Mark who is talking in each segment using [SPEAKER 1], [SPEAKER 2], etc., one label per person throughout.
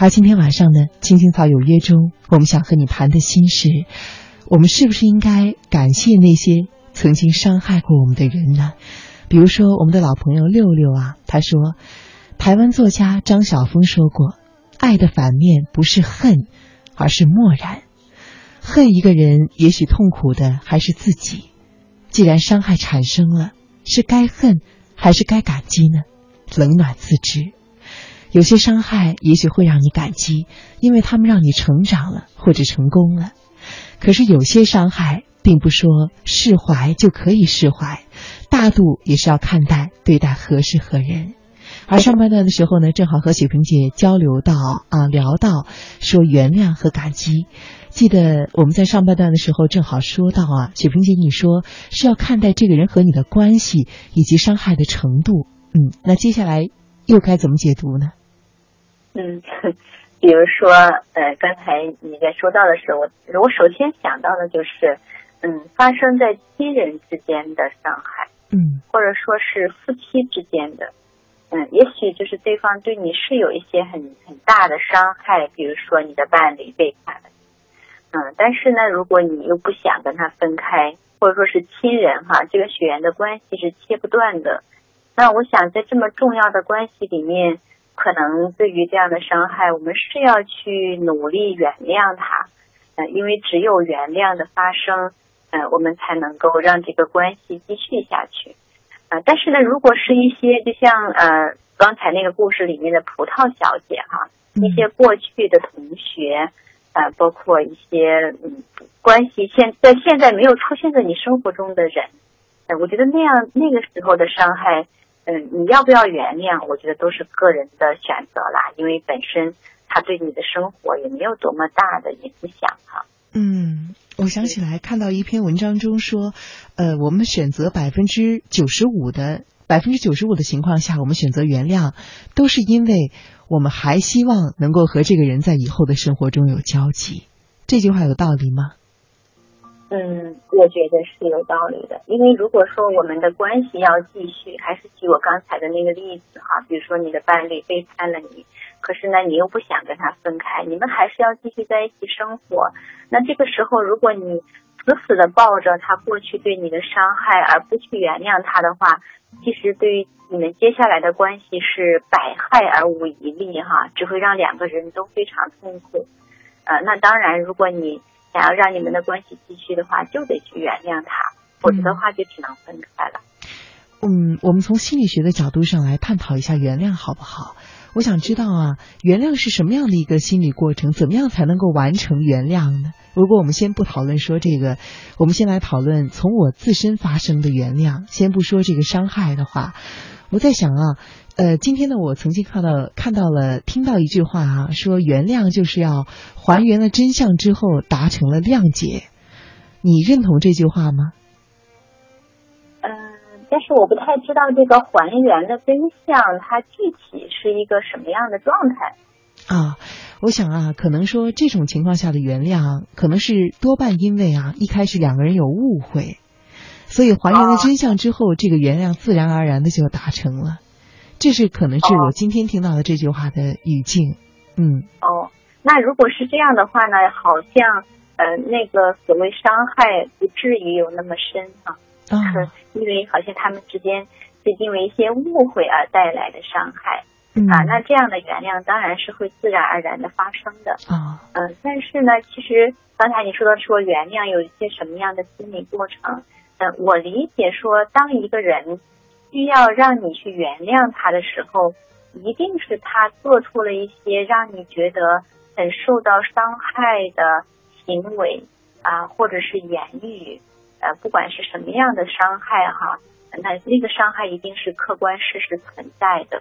[SPEAKER 1] 而今天晚上呢，青青草有约中，我们想和你谈的心事，我们是不是应该感谢那些曾经伤害过我们的人呢？比如说，我们的老朋友六六啊，他说，台湾作家张晓峰说过，爱的反面不是恨，而是漠然。恨一个人，也许痛苦的还是自己。既然伤害产生了，是该恨还是该感激呢？冷暖自知。有些伤害也许会让你感激，因为他们让你成长了或者成功了。可是有些伤害，并不说释怀就可以释怀，大度也是要看待对待何事何人。而上半段的时候呢，正好和雪萍姐交流到啊，聊到说原谅和感激。记得我们在上半段的时候正好说到啊，雪萍姐你说是要看待这个人和你的关系以及伤害的程度。嗯，那接下来又该怎么解读呢？
[SPEAKER 2] 嗯，比如说呃，刚才你在说到的时候，我我首先想到的就是，嗯，发生在亲人之间的伤害，
[SPEAKER 1] 嗯，
[SPEAKER 2] 或者说是夫妻之间的。嗯，也许就是对方对你是有一些很很大的伤害，比如说你的伴侣背叛了，嗯，但是呢，如果你又不想跟他分开，或者说是亲人哈，这个血缘的关系是切不断的，那我想在这么重要的关系里面，可能对于这样的伤害，我们是要去努力原谅他，呃，因为只有原谅的发生，呃，我们才能够让这个关系继续下去。啊，但是呢，如果是一些就像呃刚才那个故事里面的葡萄小姐哈，一些过去的同学，呃，包括一些嗯关系现在现在没有出现在你生活中的人，呃，我觉得那样那个时候的伤害，嗯，你要不要原谅？我觉得都是个人的选择啦，因为本身他对你的生活也没有多么大的影响哈。
[SPEAKER 1] 嗯。我想起来看到一篇文章中说，呃，我们选择百分之九十五的百分之九十五的情况下，我们选择原谅，都是因为我们还希望能够和这个人在以后的生活中有交集。这句话有道理吗？
[SPEAKER 2] 嗯，我觉得是有道理的。因为如果说我们的关系要继续，还是举我刚才的那个例子哈，比如说你的伴侣背叛了你。可是呢，你又不想跟他分开，你们还是要继续在一起生活。那这个时候，如果你死死的抱着他过去对你的伤害，而不去原谅他的话，其实对于你们接下来的关系是百害而无一利哈，只会让两个人都非常痛苦。呃，那当然，如果你想要让你们的关系继续的话，就得去原谅他，否则的话就只能分开了。
[SPEAKER 1] 嗯，我们从心理学的角度上来探讨一下原谅好不好？我想知道啊，原谅是什么样的一个心理过程？怎么样才能够完成原谅呢？如果我们先不讨论说这个，我们先来讨论从我自身发生的原谅。先不说这个伤害的话，我在想啊，呃，今天呢，我曾经看到看到了听到一句话啊，说原谅就是要还原了真相之后达成了谅解。你认同这句话吗？
[SPEAKER 2] 嗯但是我不太知道这个还原的真相，它具体是一个什么样的状态
[SPEAKER 1] 啊？我想啊，可能说这种情况下的原谅，可能是多半因为啊，一开始两个人有误会，所以还原了真相之后，这个原谅自然而然的就达成了。这是可能是我今天听到的这句话的语境。嗯。
[SPEAKER 2] 哦，那如果是这样的话呢？好像呃，那个所谓伤害不至于有那么深啊。
[SPEAKER 1] 啊，
[SPEAKER 2] 因为好像他们之间是因为一些误会而带来的伤害，啊，那这样的原谅当然是会自然而然的发生的
[SPEAKER 1] 啊，
[SPEAKER 2] 嗯，但是呢，其实刚才你说的说原谅有一些什么样的心理过程，嗯，我理解说，当一个人需要让你去原谅他的时候，一定是他做出了一些让你觉得很受到伤害的行为啊，或者是言语。呃，不管是什么样的伤害哈，那那个伤害一定是客观事实存在的。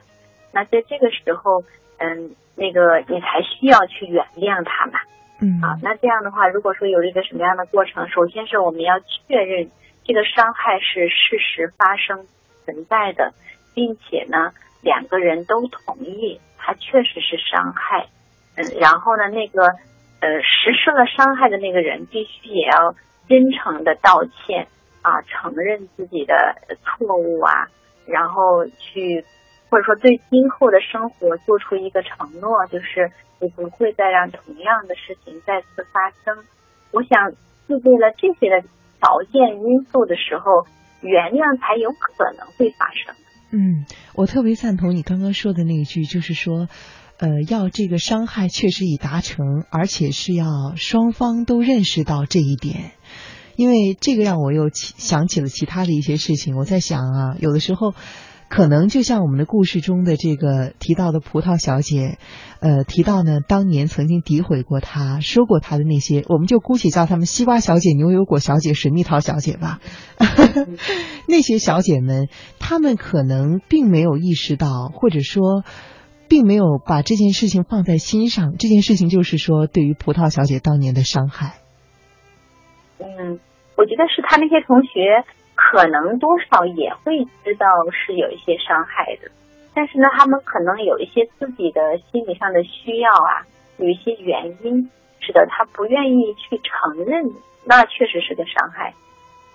[SPEAKER 2] 那在这个时候，嗯，那个你才需要去原谅他嘛。
[SPEAKER 1] 嗯。
[SPEAKER 2] 啊，那这样的话，如果说有一个什么样的过程，首先是我们要确认这个伤害是事实发生存在的，并且呢，两个人都同意它确实是伤害。嗯，然后呢，那个呃实施了伤害的那个人必须也要。真诚的道歉啊，承认自己的错误啊，然后去或者说对今后的生活做出一个承诺，就是我不会再让同样的事情再次发生。我想具备了这些的条件因素的时候，原谅才有可能会发生。
[SPEAKER 1] 嗯，我特别赞同你刚刚说的那一句，就是说，呃，要这个伤害确实已达成，而且是要双方都认识到这一点。因为这个让我又想起了其他的一些事情。我在想啊，有的时候可能就像我们的故事中的这个提到的葡萄小姐，呃，提到呢当年曾经诋毁过她、说过她的那些，我们就姑且叫他们西瓜小姐、牛油果小姐、水蜜桃小姐吧。那些小姐们，她们可能并没有意识到，或者说并没有把这件事情放在心上。这件事情就是说，对于葡萄小姐当年的伤害。
[SPEAKER 2] 嗯。我觉得是他那些同学可能多少也会知道是有一些伤害的，但是呢，他们可能有一些自己的心理上的需要啊，有一些原因使得他不愿意去承认，那确实是个伤害。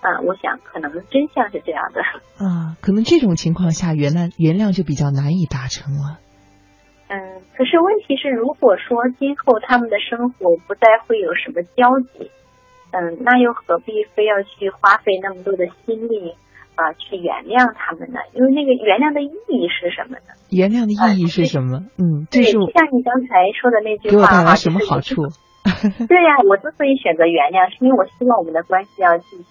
[SPEAKER 2] 嗯，我想可能真相是这样的。
[SPEAKER 1] 啊，可能这种情况下原谅原谅就比较难以达成了。
[SPEAKER 2] 嗯，可是问题是，如果说今后他们的生活不再会有什么交集。嗯，那又何必非要去花费那么多的心力啊，去原谅他们呢？因为那个原谅的意义是什么呢？
[SPEAKER 1] 原谅的意义是什么？嗯，
[SPEAKER 2] 对，像你刚才说的那句话
[SPEAKER 1] 带来什么好处？
[SPEAKER 2] 对呀，我之所以选择原谅，是因为我希望我们的关系要继续。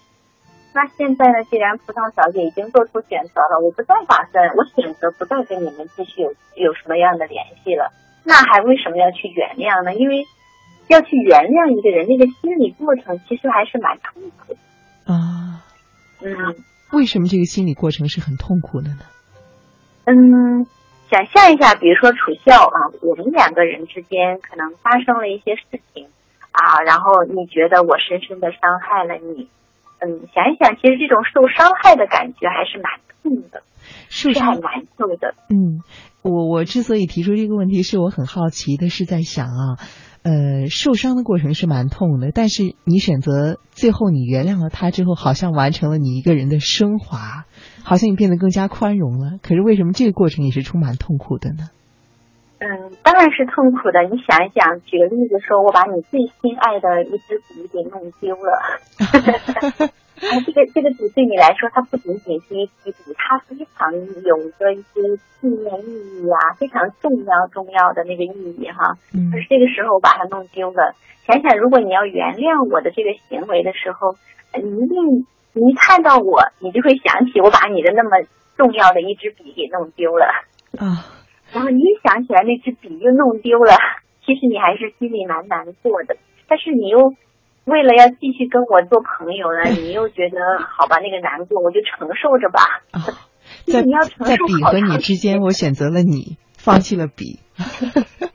[SPEAKER 2] 那现在呢？既然葡萄小姐已经做出选择了，我不再打算，我选择不再跟你们继续有有什么样的联系了，那还为什么要去原谅呢？因为。要去原谅一个人，那个心理过程其实还是蛮痛苦的
[SPEAKER 1] 啊。
[SPEAKER 2] 嗯，
[SPEAKER 1] 为什么这个心理过程是很痛苦的呢？
[SPEAKER 2] 嗯，想象一下，比如说楚笑啊，我们两个人之间可能发生了一些事情啊，然后你觉得我深深的伤害了你，嗯，想一想，其实这种受伤害的感觉还是蛮痛的，
[SPEAKER 1] 是
[SPEAKER 2] 很难受的。
[SPEAKER 1] 嗯，我我之所以提出这个问题，是我很好奇的是在想啊。呃，受伤的过程是蛮痛的，但是你选择最后你原谅了他之后，好像完成了你一个人的升华，好像你变得更加宽容了。可是为什么这个过程也是充满痛苦的呢？
[SPEAKER 2] 嗯，当然是痛苦的。你想一想，举个例子说，我把你最心爱的一支笔给弄丢了。啊，这个这个笔对你来说，它不仅仅是一支笔，它非常有着一些纪念意义啊，非常重要重要的那个意义哈。
[SPEAKER 1] 嗯。
[SPEAKER 2] 可是这个时候我把它弄丢了，想想如果你要原谅我的这个行为的时候，你一定你一看到我，你就会想起我把你的那么重要的一支笔给弄丢了
[SPEAKER 1] 啊。
[SPEAKER 2] 然后你一想起来那支笔又弄丢了，其实你还是心里蛮难过的，但是你又。为了要继续跟我做朋友呢，你又觉得好吧？那个难过我就承受着吧。
[SPEAKER 1] 在
[SPEAKER 2] 你要承
[SPEAKER 1] 在笔和你之间，我选择了你，放弃了笔。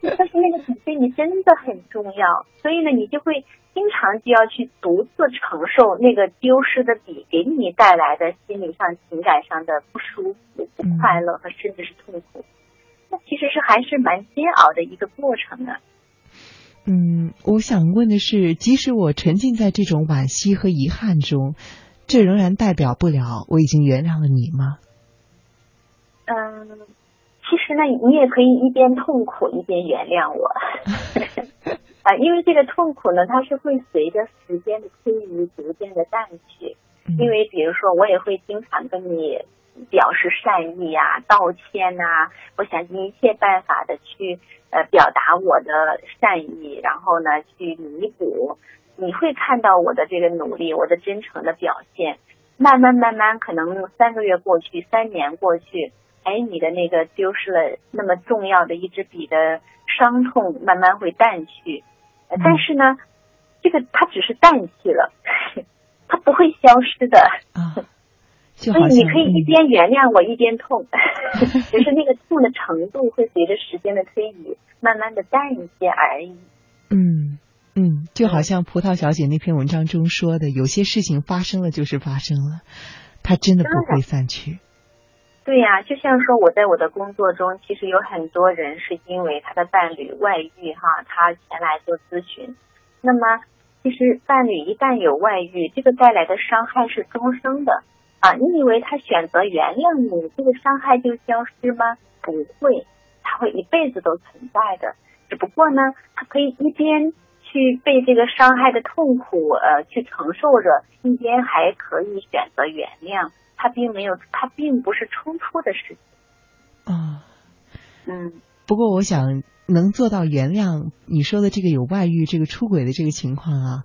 [SPEAKER 2] 但是那个笔对你真的很重要，所以呢，你就会经常就要去独自承受那个丢失的笔给你带来的心理上、情感上的不舒服、不快乐和甚至是痛苦。那其实是还是蛮煎熬的一个过程呢。
[SPEAKER 1] 嗯，我想问的是，即使我沉浸在这种惋惜和遗憾中，这仍然代表不了我已经原谅了你吗？
[SPEAKER 2] 嗯，其实呢，你也可以一边痛苦一边原谅我 啊，因为这个痛苦呢，它是会随着时间的推移逐渐的淡去。因为比如说，我也会经常跟你表示善意呀、道歉呐，我想尽一切办法的去。呃，表达我的善意，然后呢，去弥补。你会看到我的这个努力，我的真诚的表现。慢慢慢慢，可能三个月过去，三年过去，哎，你的那个丢失了那么重要的一支笔的伤痛，慢慢会淡去。但是呢，这个它只是淡去了，它不会消失的。所以你可以一边原谅我一边痛，只是那个痛的程度会随着时间的推移慢慢的淡一些而已。
[SPEAKER 1] 嗯嗯，就好像葡萄小姐那篇文章中说的，有些事情发生了就是发生了，它真的不会散去。
[SPEAKER 2] 对呀，就像说我在我的工作中，其实有很多人是因为他的伴侣外遇哈，他前来做咨询。那么其实伴侣一旦有外遇，这个带来的伤害是终生的。啊，你以为他选择原谅你，这个伤害就消失吗？不会，他会一辈子都存在的。只不过呢，他可以一边去被这个伤害的痛苦呃去承受着，一边还可以选择原谅。他并没有，他并不是冲突的事情。
[SPEAKER 1] 啊，
[SPEAKER 2] 嗯，
[SPEAKER 1] 不过我想能做到原谅你说的这个有外遇、这个出轨的这个情况啊。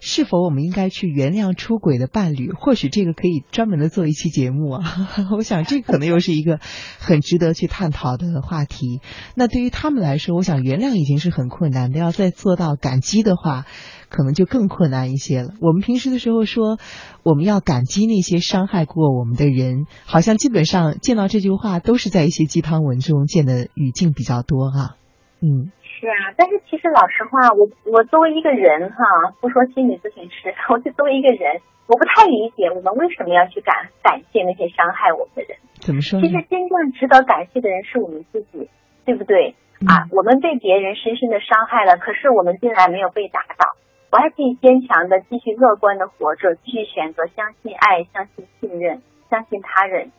[SPEAKER 1] 是否我们应该去原谅出轨的伴侣？或许这个可以专门的做一期节目啊！我想这可能又是一个很值得去探讨的话题。那对于他们来说，我想原谅已经是很困难的，要再做到感激的话，可能就更困难一些了。我们平时的时候说我们要感激那些伤害过我们的人，好像基本上见到这句话都是在一些鸡汤文中见的语境比较多哈。嗯。
[SPEAKER 2] 是啊，但是其实老实话，我我作为一个人哈，不说心理咨询师，我就作为一个人，我不太理解我们为什么要去感感谢那些伤害我们的人。
[SPEAKER 1] 怎么说？
[SPEAKER 2] 其实真正值得感谢的人是我们自己，对不对？啊，我们被别人深深的伤害了，可是我们竟然没有被打倒，我还可以坚强的继续乐观的活着，继续选择相信爱、相信信任、相信他人。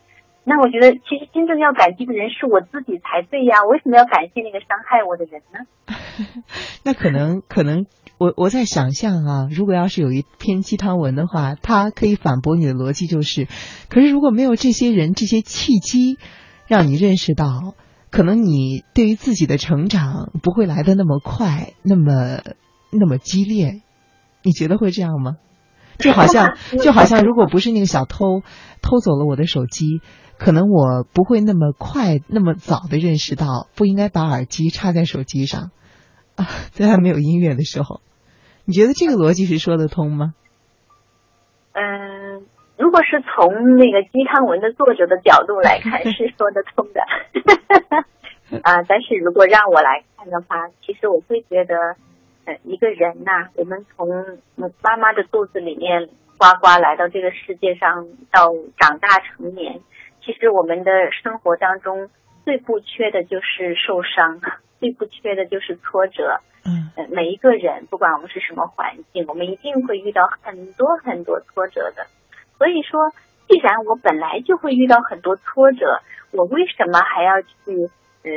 [SPEAKER 2] 那我觉得，其实真正要感激的人是我自己才对呀。为什么要感谢那个伤害我的人呢？
[SPEAKER 1] 那可能，可能我我在想象啊，如果要是有一篇鸡汤文的话，它可以反驳你的逻辑，就是，可是如果没有这些人、这些契机，让你认识到，可能你对于自己的成长不会来的那么快，那么那么激烈。你觉得会这样吗？就好像，就好像，如果不是那个小偷偷走了我的手机。可能我不会那么快、那么早的认识到不应该把耳机插在手机上啊，在还没有音乐的时候，你觉得这个逻辑是说得通吗？
[SPEAKER 2] 嗯，如果是从那个鸡汤文的作者的角度来看，是说得通的。啊，但是如果让我来看的话，其实我会觉得，呃，一个人呐，我们从妈妈的肚子里面呱呱来到这个世界上，到长大成年。其实我们的生活当中最不缺的就是受伤，最不缺的就是挫折。
[SPEAKER 1] 嗯，
[SPEAKER 2] 每一个人不管我们是什么环境，我们一定会遇到很多很多挫折的。所以说，既然我本来就会遇到很多挫折，我为什么还要去呃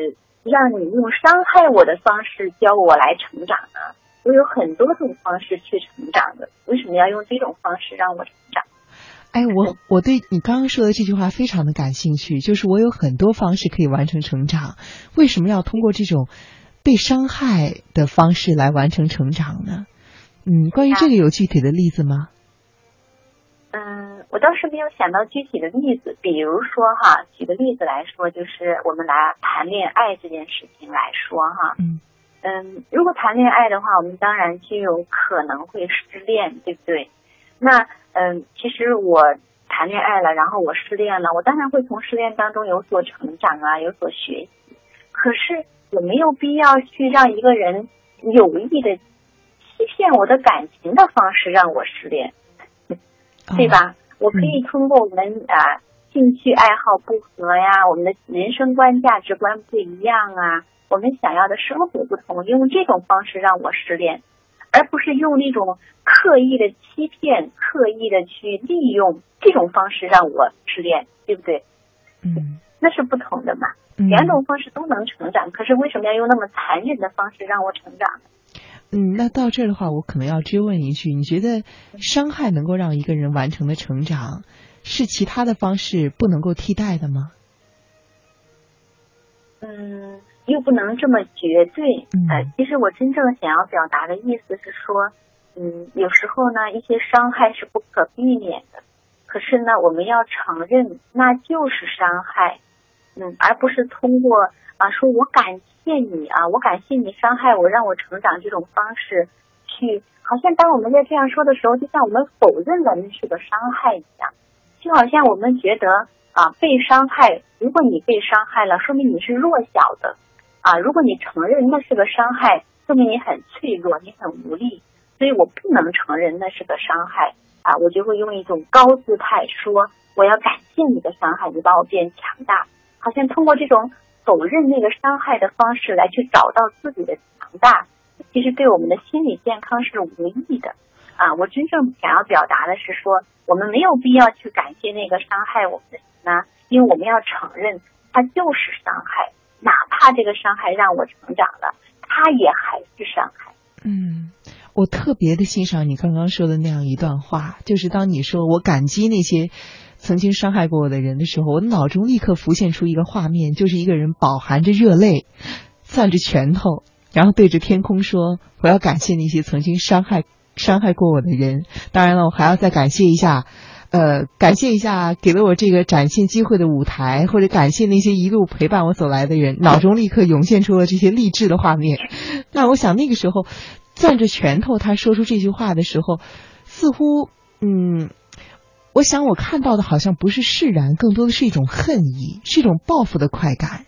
[SPEAKER 2] 让你用伤害我的方式教我来成长呢？我有很多种方式去成长的，为什么要用这种方式让我成长？
[SPEAKER 1] 哎，我我对你刚刚说的这句话非常的感兴趣，就是我有很多方式可以完成成长，为什么要通过这种被伤害的方式来完成成长呢？嗯，关于这个有具体的例子吗？
[SPEAKER 2] 嗯，我倒是没有想到具体的例子，比如说哈，举个例子来说，就是我们拿谈恋爱这件事情来说哈，
[SPEAKER 1] 嗯
[SPEAKER 2] 嗯，如果谈恋爱的话，我们当然就有可能会失恋，对不对？那嗯，其实我谈恋爱了，然后我失恋了，我当然会从失恋当中有所成长啊，有所学习。可是我没有必要去让一个人有意的欺骗我的感情的方式让我失恋，对吧？我可以通过我们啊兴趣爱好不合呀，我们的人生观价值观不一样啊，我们想要的生活不同，用这种方式让我失恋。而不是用那种刻意的欺骗、刻意的去利用这种方式让我失恋，对不对？
[SPEAKER 1] 嗯，
[SPEAKER 2] 那是不同的嘛。两种方式都能成长，可是为什么要用那么残忍的方式让我成长？
[SPEAKER 1] 嗯，那到这儿的话，我可能要追问一句：你觉得伤害能够让一个人完成的成长，是其他的方式不能够替代的吗？
[SPEAKER 2] 嗯。又不能这么绝对，呃，其实我真正想要表达的意思是说，嗯，有时候呢，一些伤害是不可避免的，可是呢，我们要承认那就是伤害，嗯，而不是通过啊，说我感谢你啊，我感谢你伤害我，让我成长这种方式去，好像当我们在这样说的时候，就像我们否认了那是个伤害一样，就好像我们觉得啊，被伤害，如果你被伤害了，说明你是弱小的。啊，如果你承认那是个伤害，说明你很脆弱，你很无力，所以我不能承认那是个伤害啊，我就会用一种高姿态说，我要感谢你的伤害，你把我变强大，好像通过这种否认那个伤害的方式来去找到自己的强大，其实对我们的心理健康是无益的。啊，我真正想要表达的是说，我们没有必要去感谢那个伤害我们的人呢，因为我们要承认，他就是伤害，哪怕这个伤害让我成长了，他也还是伤害。
[SPEAKER 1] 嗯，我特别的欣赏你刚刚说的那样一段话，就是当你说我感激那些曾经伤害过我的人的时候，我脑中立刻浮现出一个画面，就是一个人饱含着热泪，攥着拳头。然后对着天空说：“我要感谢那些曾经伤害伤害过我的人。当然了，我还要再感谢一下，呃，感谢一下给了我这个展现机会的舞台，或者感谢那些一路陪伴我走来的人。”脑中立刻涌现出了这些励志的画面。那我想那个时候，攥着拳头，他说出这句话的时候，似乎，嗯，我想我看到的好像不是释然，更多的是一种恨意，是一种报复的快感。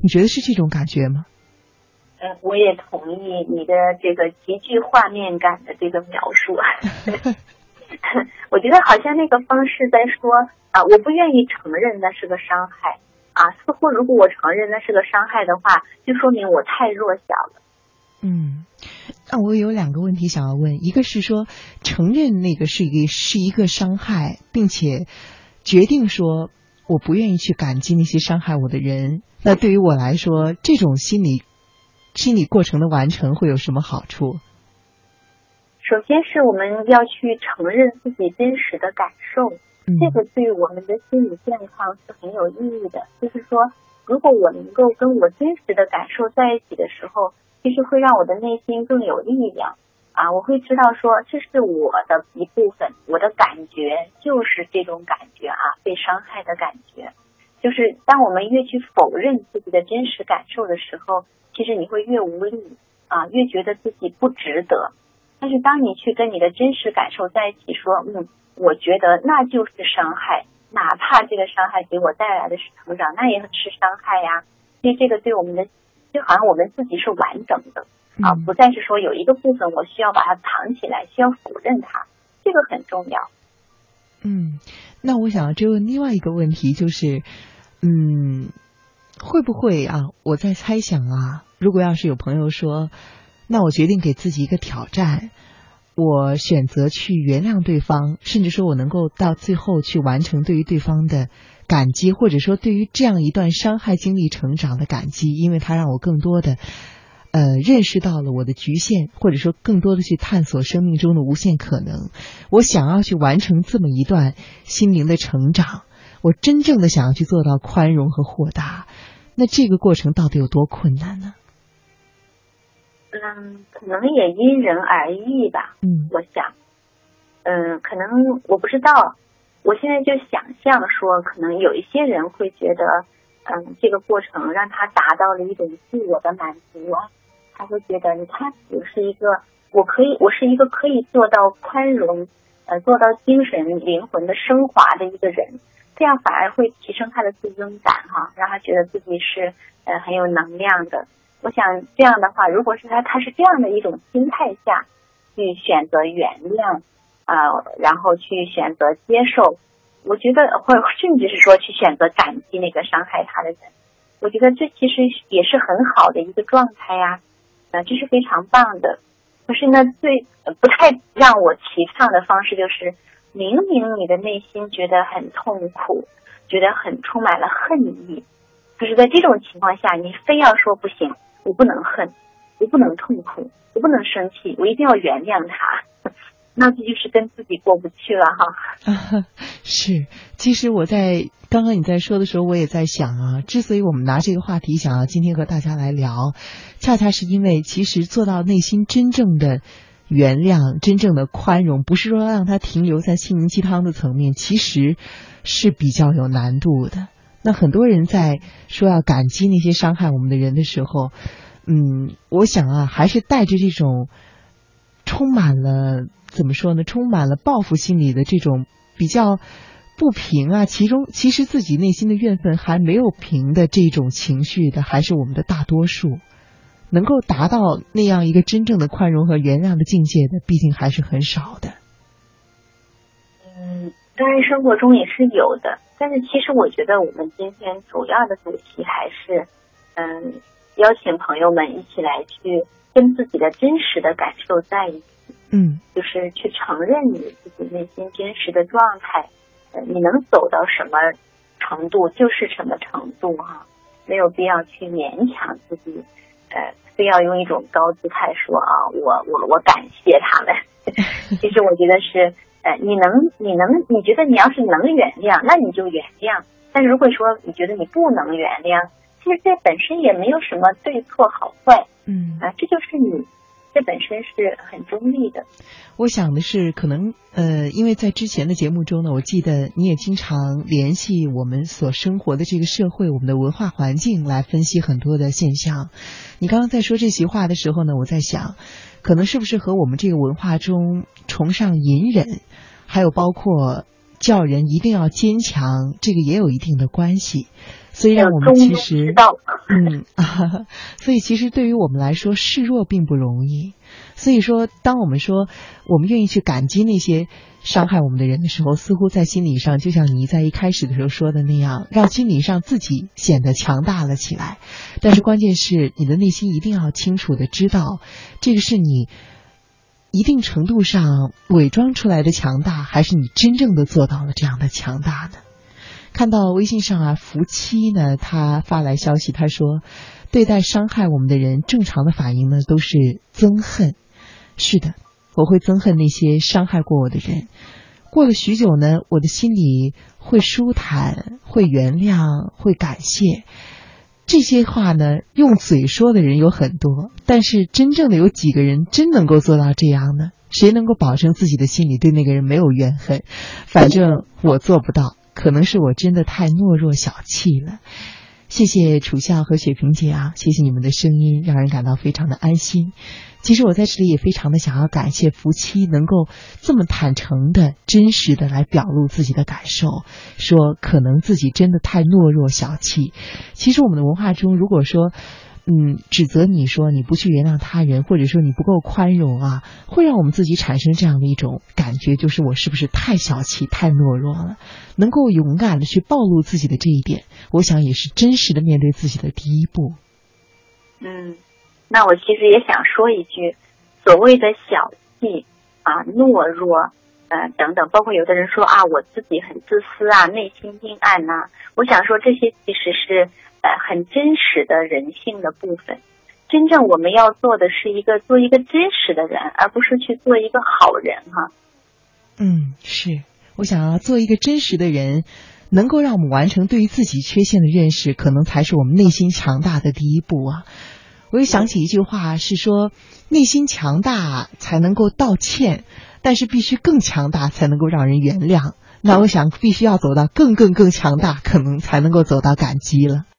[SPEAKER 1] 你觉得是这种感觉吗？
[SPEAKER 2] 嗯，我也同意你的这个极具画面感的这个描述。我觉得好像那个方式在说啊，我不愿意承认那是个伤害啊，似乎如果我承认那是个伤害的话，就说明我太弱小了。
[SPEAKER 1] 嗯，那我有两个问题想要问，一个是说承认那个是一个是一个伤害，并且决定说我不愿意去感激那些伤害我的人，那对于我来说，这种心理。心理过程的完成会有什么好处？
[SPEAKER 2] 首先是我们要去承认自己真实的感受，这个对我们的心理健康是很有意义的。就是说，如果我能够跟我真实的感受在一起的时候，其实会让我的内心更有力量啊！我会知道说，这是我的一部分，我的感觉就是这种感觉啊，被伤害的感觉。就是当我们越去否认自己的真实感受的时候。其实你会越无力啊，越觉得自己不值得。但是当你去跟你的真实感受在一起，说，嗯，我觉得那就是伤害，哪怕这个伤害给我带来的是成长，那也是伤害呀。因为这个对我们的，就好像我们自己是完整的啊，不再是说有一个部分我需要把它藏起来，需要否认它，这个很重要。
[SPEAKER 1] 嗯，那我想要追问另外一个问题，就是，嗯，会不会啊？我在猜想啊。如果要是有朋友说，那我决定给自己一个挑战，我选择去原谅对方，甚至说我能够到最后去完成对于对方的感激，或者说对于这样一段伤害经历成长的感激，因为它让我更多的呃认识到了我的局限，或者说更多的去探索生命中的无限可能。我想要去完成这么一段心灵的成长，我真正的想要去做到宽容和豁达，那这个过程到底有多困难呢？
[SPEAKER 2] 嗯，可能也因人而异吧。
[SPEAKER 1] 嗯，
[SPEAKER 2] 我想，嗯，可能我不知道。我现在就想象说，可能有一些人会觉得，嗯，这个过程让他达到了一种自我的满足，他会觉得，你看，我是一个，我可以，我是一个可以做到宽容，呃，做到精神灵魂的升华的一个人，这样反而会提升他的自尊感，哈，让他觉得自己是，呃，很有能量的。我想这样的话，如果是他，他是这样的一种心态下去选择原谅啊，然后去选择接受，我觉得或甚至是说去选择感激那个伤害他的人，我觉得这其实也是很好的一个状态呀，啊，这是非常棒的。可是呢，最不太让我提倡的方式就是，明明你的内心觉得很痛苦，觉得很充满了恨意，可是在这种情况下，你非要说不行。我不能恨，我不能痛苦，我不能生气，我一定要原谅他。那这就是跟自己过不去了哈。
[SPEAKER 1] 是，其实我在刚刚你在说的时候，我也在想啊，之所以我们拿这个话题想要今天和大家来聊，恰恰是因为其实做到内心真正的原谅、真正的宽容，不是说让它停留在心灵鸡汤的层面，其实是比较有难度的。那很多人在说要感激那些伤害我们的人的时候，嗯，我想啊，还是带着这种充满了怎么说呢？充满了报复心理的这种比较不平啊，其中其实自己内心的怨愤还没有平的这种情绪的，还是我们的大多数。能够达到那样一个真正的宽容和原谅的境界的，毕竟还是很少的。
[SPEAKER 2] 嗯，当然生活中也是有的。但是其实我觉得我们今天主要的主题还是，嗯，邀请朋友们一起来去跟自己的真实的感受在一起，
[SPEAKER 1] 嗯，
[SPEAKER 2] 就是去承认你自己内心真实的状态，呃，你能走到什么程度就是什么程度哈，没有必要去勉强自己，呃，非要用一种高姿态说啊，我我我感谢他们。其实我觉得是，呃，你能你能你觉得你要是能原谅，那你就原谅；但如果说你觉得你不能原谅，其实这本身也没有什么对错好坏，
[SPEAKER 1] 嗯
[SPEAKER 2] 啊，这就是你。这本身是很中立的。
[SPEAKER 1] 我想的是，可能呃，因为在之前的节目中呢，我记得你也经常联系我们所生活的这个社会、我们的文化环境来分析很多的现象。你刚刚在说这席话的时候呢，我在想，可能是不是和我们这个文化中崇尚隐忍，还有包括叫人一定要坚强，这个也有一定的关系。所以让我们其实，嗯，啊 所以其实对于我们来说，示弱并不容易。所以说，当我们说我们愿意去感激那些伤害我们的人的时候，似乎在心理上，就像你在一开始的时候说的那样，让心理上自己显得强大了起来。但是关键是你的内心一定要清楚的知道，这个是你一定程度上伪装出来的强大，还是你真正的做到了这样的强大呢？看到微信上啊，福七呢，他发来消息，他说，对待伤害我们的人，正常的反应呢都是憎恨。是的，我会憎恨那些伤害过我的人。过了许久呢，我的心里会舒坦，会原谅，会感谢。这些话呢，用嘴说的人有很多，但是真正的有几个人真能够做到这样呢？谁能够保证自己的心里对那个人没有怨恨？反正我做不到。可能是我真的太懦弱小气了，谢谢楚笑和雪萍姐啊，谢谢你们的声音，让人感到非常的安心。其实我在这里也非常的想要感谢夫妻能够这么坦诚的、真实的来表露自己的感受，说可能自己真的太懦弱小气。其实我们的文化中，如果说。嗯，指责你说你不去原谅他人，或者说你不够宽容啊，会让我们自己产生这样的一种感觉，就是我是不是太小气、太懦弱了？能够勇敢的去暴露自己的这一点，我想也是真实的面对自己的第一步。
[SPEAKER 2] 嗯，那我其实也想说一句，所谓的小气啊、懦弱，呃等等，包括有的人说啊，我自己很自私啊，内心阴暗呐，我想说这些其实是。呃，很真实的人性的部分，真正我们要做的是一个做一个真实的人，而不是去做一个好人哈。
[SPEAKER 1] 嗯，是，我想要做一个真实的人，能够让我们完成对于自己缺陷的认识，可能才是我们内心强大的第一步啊。我又想起一句话，是说内心强大才能够道歉，但是必须更强大才能够让人原谅。那我想必须要走到更更更强大，可能才能够走到感激了。